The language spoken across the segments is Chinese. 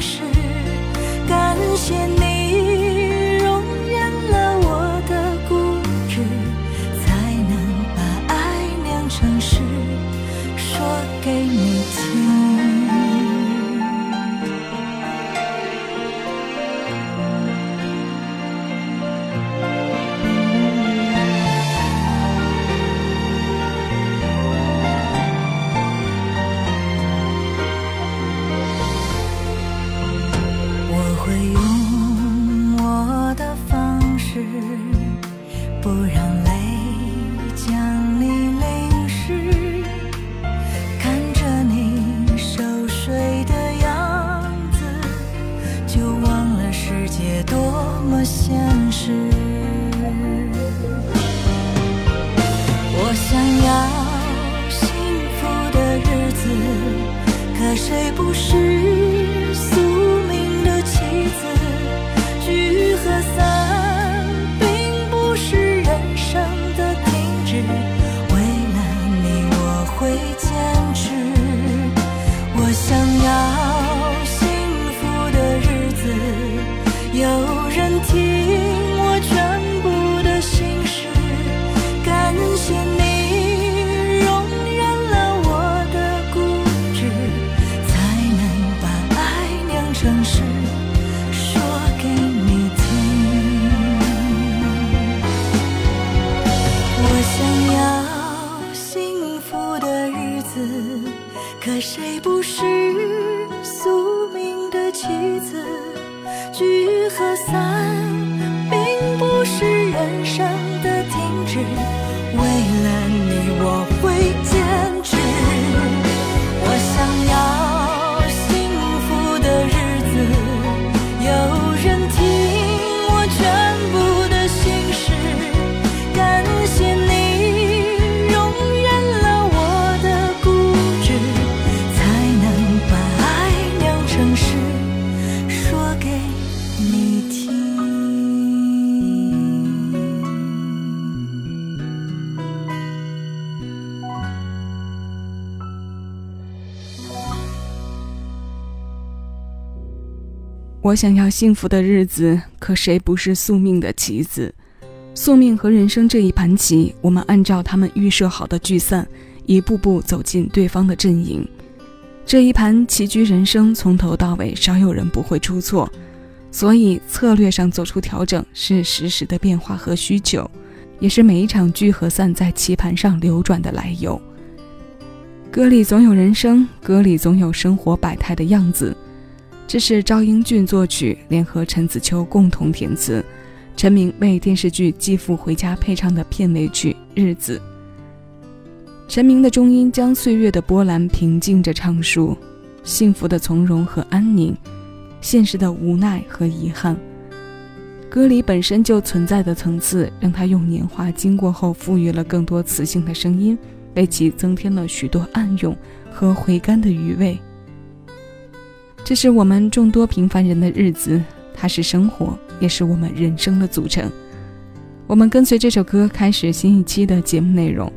是感谢你。会永可谁不是宿命的妻子聚和散给你听。我想要幸福的日子，可谁不是宿命的棋子？宿命和人生这一盘棋，我们按照他们预设好的聚散，一步步走进对方的阵营。这一盘棋局人生，从头到尾少有人不会出错，所以策略上做出调整是实时的变化和需求，也是每一场聚和散在棋盘上流转的来由。歌里总有人生，歌里总有生活百态的样子。这是赵英俊作曲，联合陈子秋共同填词，陈明为电视剧《继父回家》配唱的片尾曲《日子》。陈明的中音将岁月的波澜平静着唱述，幸福的从容和安宁，现实的无奈和遗憾。歌里本身就存在的层次，让他用年华经过后赋予了更多磁性的声音，为其增添了许多暗涌和回甘的余味。这是我们众多平凡人的日子，它是生活，也是我们人生的组成。我们跟随这首歌开始新一期的节目内容。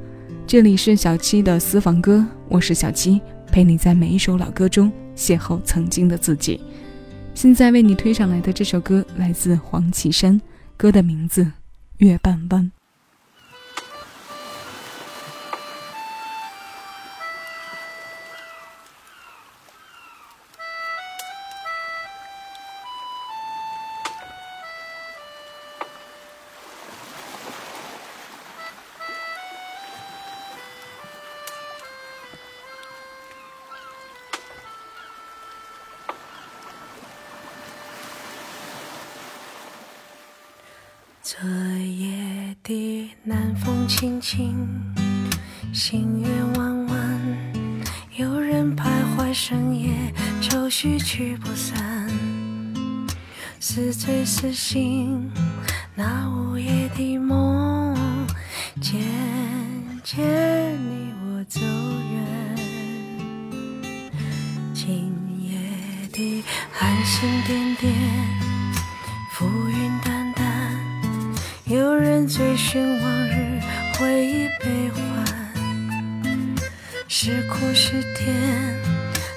这里是小七的私房歌，我是小七，陪你在每一首老歌中邂逅曾经的自己。现在为你推上来的这首歌来自黄绮珊，歌的名字《月半弯》。昨夜的南风轻轻，星月弯弯，有人徘徊深夜，愁绪驱不散。似醉似醒，那午夜的梦，渐渐离我走远。今夜的寒星点点，是苦是甜，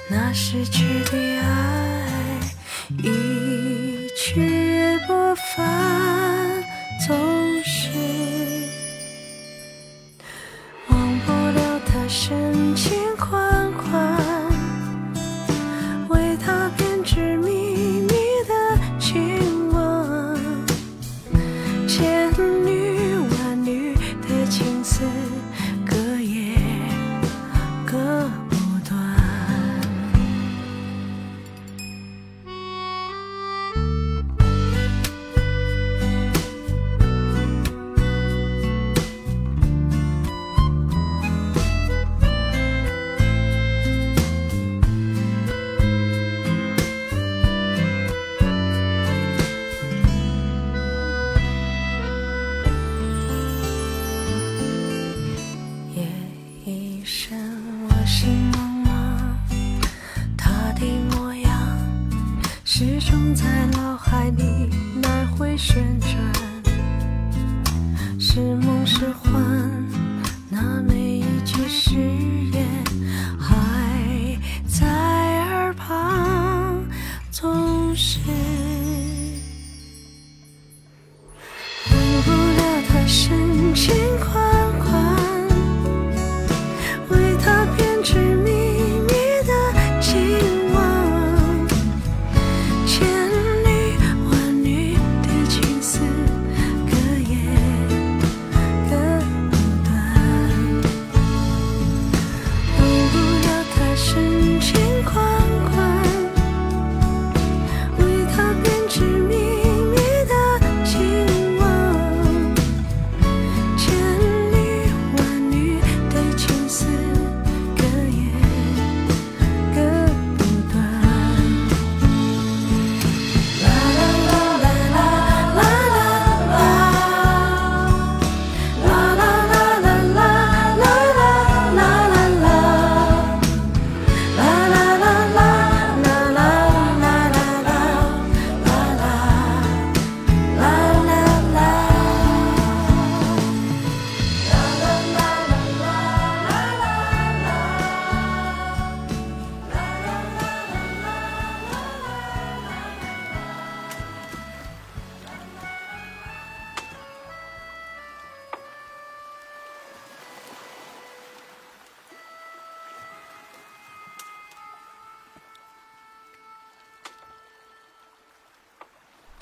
那失去的爱一去不返，总是忘不了他深情款款。为他编织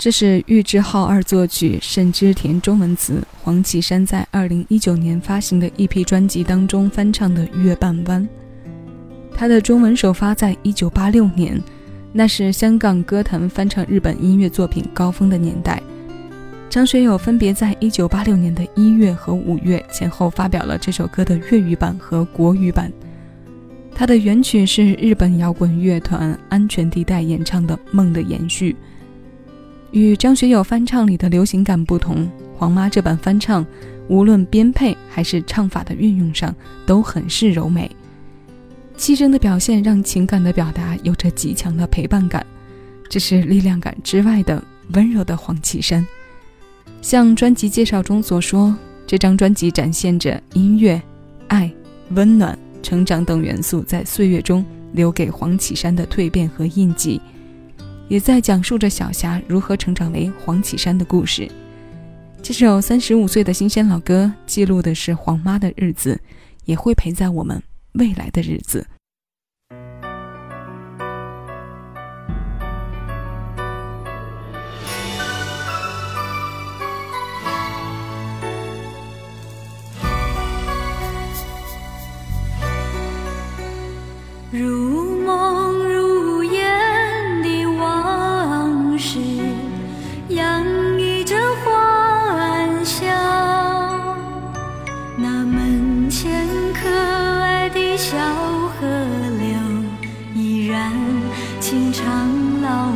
这是玉置浩二作曲，甚之田中文词，黄绮珊在二零一九年发行的一批专辑当中翻唱的《月半弯》。他的中文首发在一九八六年，那是香港歌坛翻唱日本音乐作品高峰的年代。张学友分别在一九八六年的一月和五月前后发表了这首歌的粤语版和国语版。它的原曲是日本摇滚乐团安全地带演唱的《梦的延续》。与张学友翻唱里的流行感不同，黄妈这版翻唱，无论编配还是唱法的运用上，都很是柔美。气声的表现让情感的表达有着极强的陪伴感，这是力量感之外的温柔的黄绮珊。像专辑介绍中所说，这张专辑展现着音乐、爱、温暖、成长等元素在岁月中留给黄绮珊的蜕变和印记。也在讲述着小霞如何成长为黄绮珊的故事。这首三十五岁的新鲜老歌，记录的是黄妈的日子，也会陪在我们未来的日子。如门前可爱的小河流，依然清唱老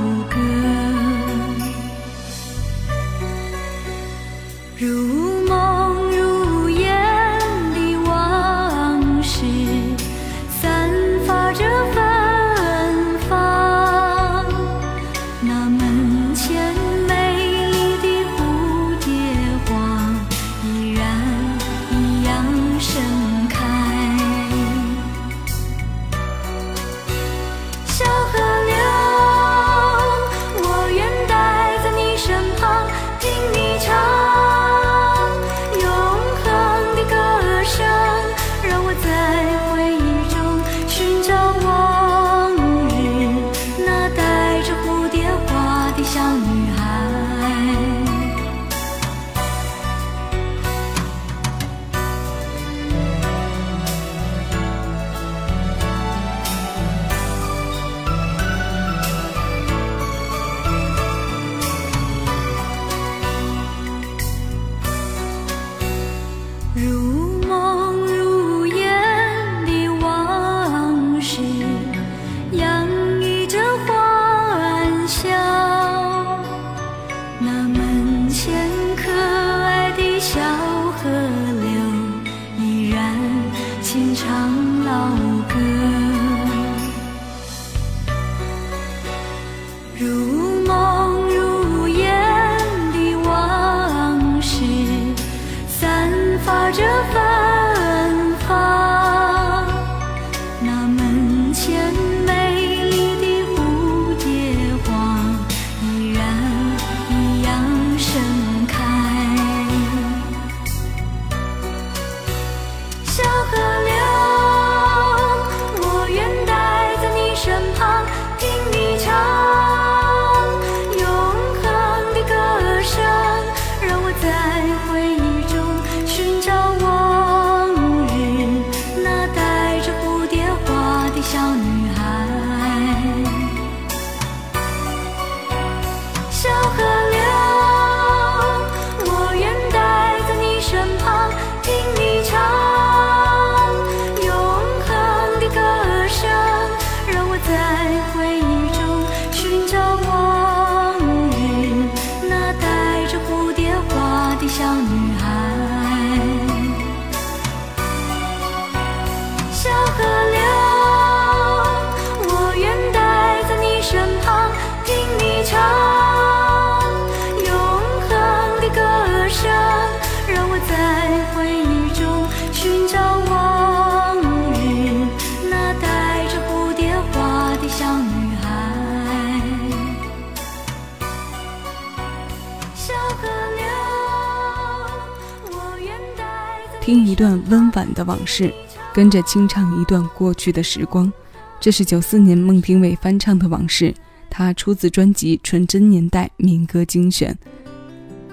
段温婉的往事，跟着清唱一段过去的时光。这是九四年孟庭苇翻唱的《往事》，它出自专辑《纯真年代民歌精选》。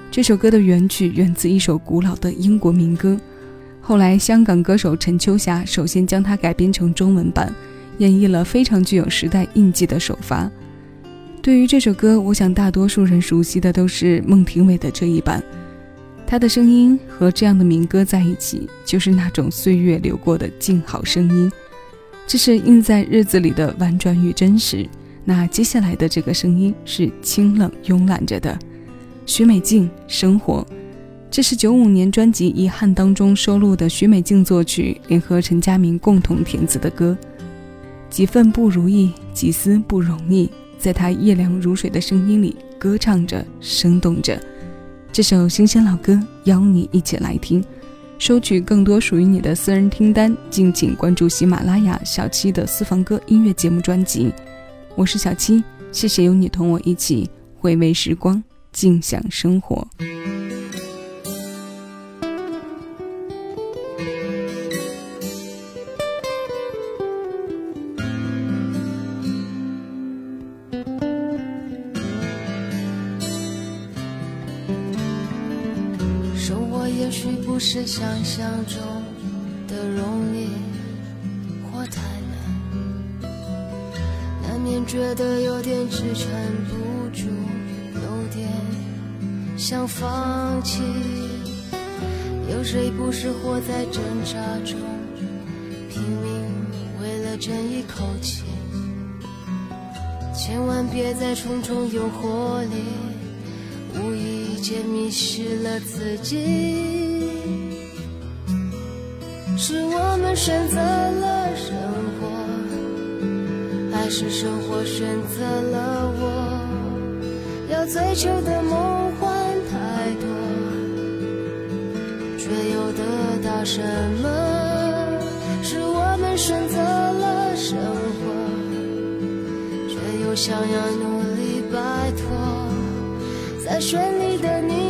这首歌的原曲源自一首古老的英国民歌，后来香港歌手陈秋霞首先将它改编成中文版，演绎了非常具有时代印记的首发。对于这首歌，我想大多数人熟悉的都是孟庭苇的这一版。他的声音和这样的民歌在一起，就是那种岁月流过的静好声音。这是印在日子里的婉转与真实。那接下来的这个声音是清冷慵懒着的，徐美静《生活》，这是九五年专辑《遗憾》当中收录的徐美静作曲，联合陈佳明共同填词的歌。几份不如意，几丝不容易，在她夜凉如水的声音里歌唱着，生动着。这首新鲜老歌，邀你一起来听。收取更多属于你的私人听单，敬请关注喜马拉雅小七的私房歌音乐节目专辑。我是小七，谢谢有你同我一起回味时光，静享生活。想象中的容易或太难，难免觉得有点支撑不住，有点想放弃。有谁不是活在挣扎中，拼命为了争一口气？千万别在重重诱惑里，无意间迷失了自己。是我们选择了生活，还是生活选择了我？要追求的梦幻太多，却又得到什么？是我们选择了生活。却又想要努力摆脱，在绚丽的霓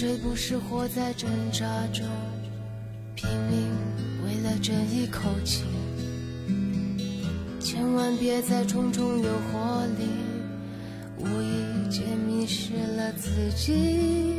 谁不是活在挣扎中，拼命为了这一口气？千万别在重重诱惑里，无意间迷失了自己。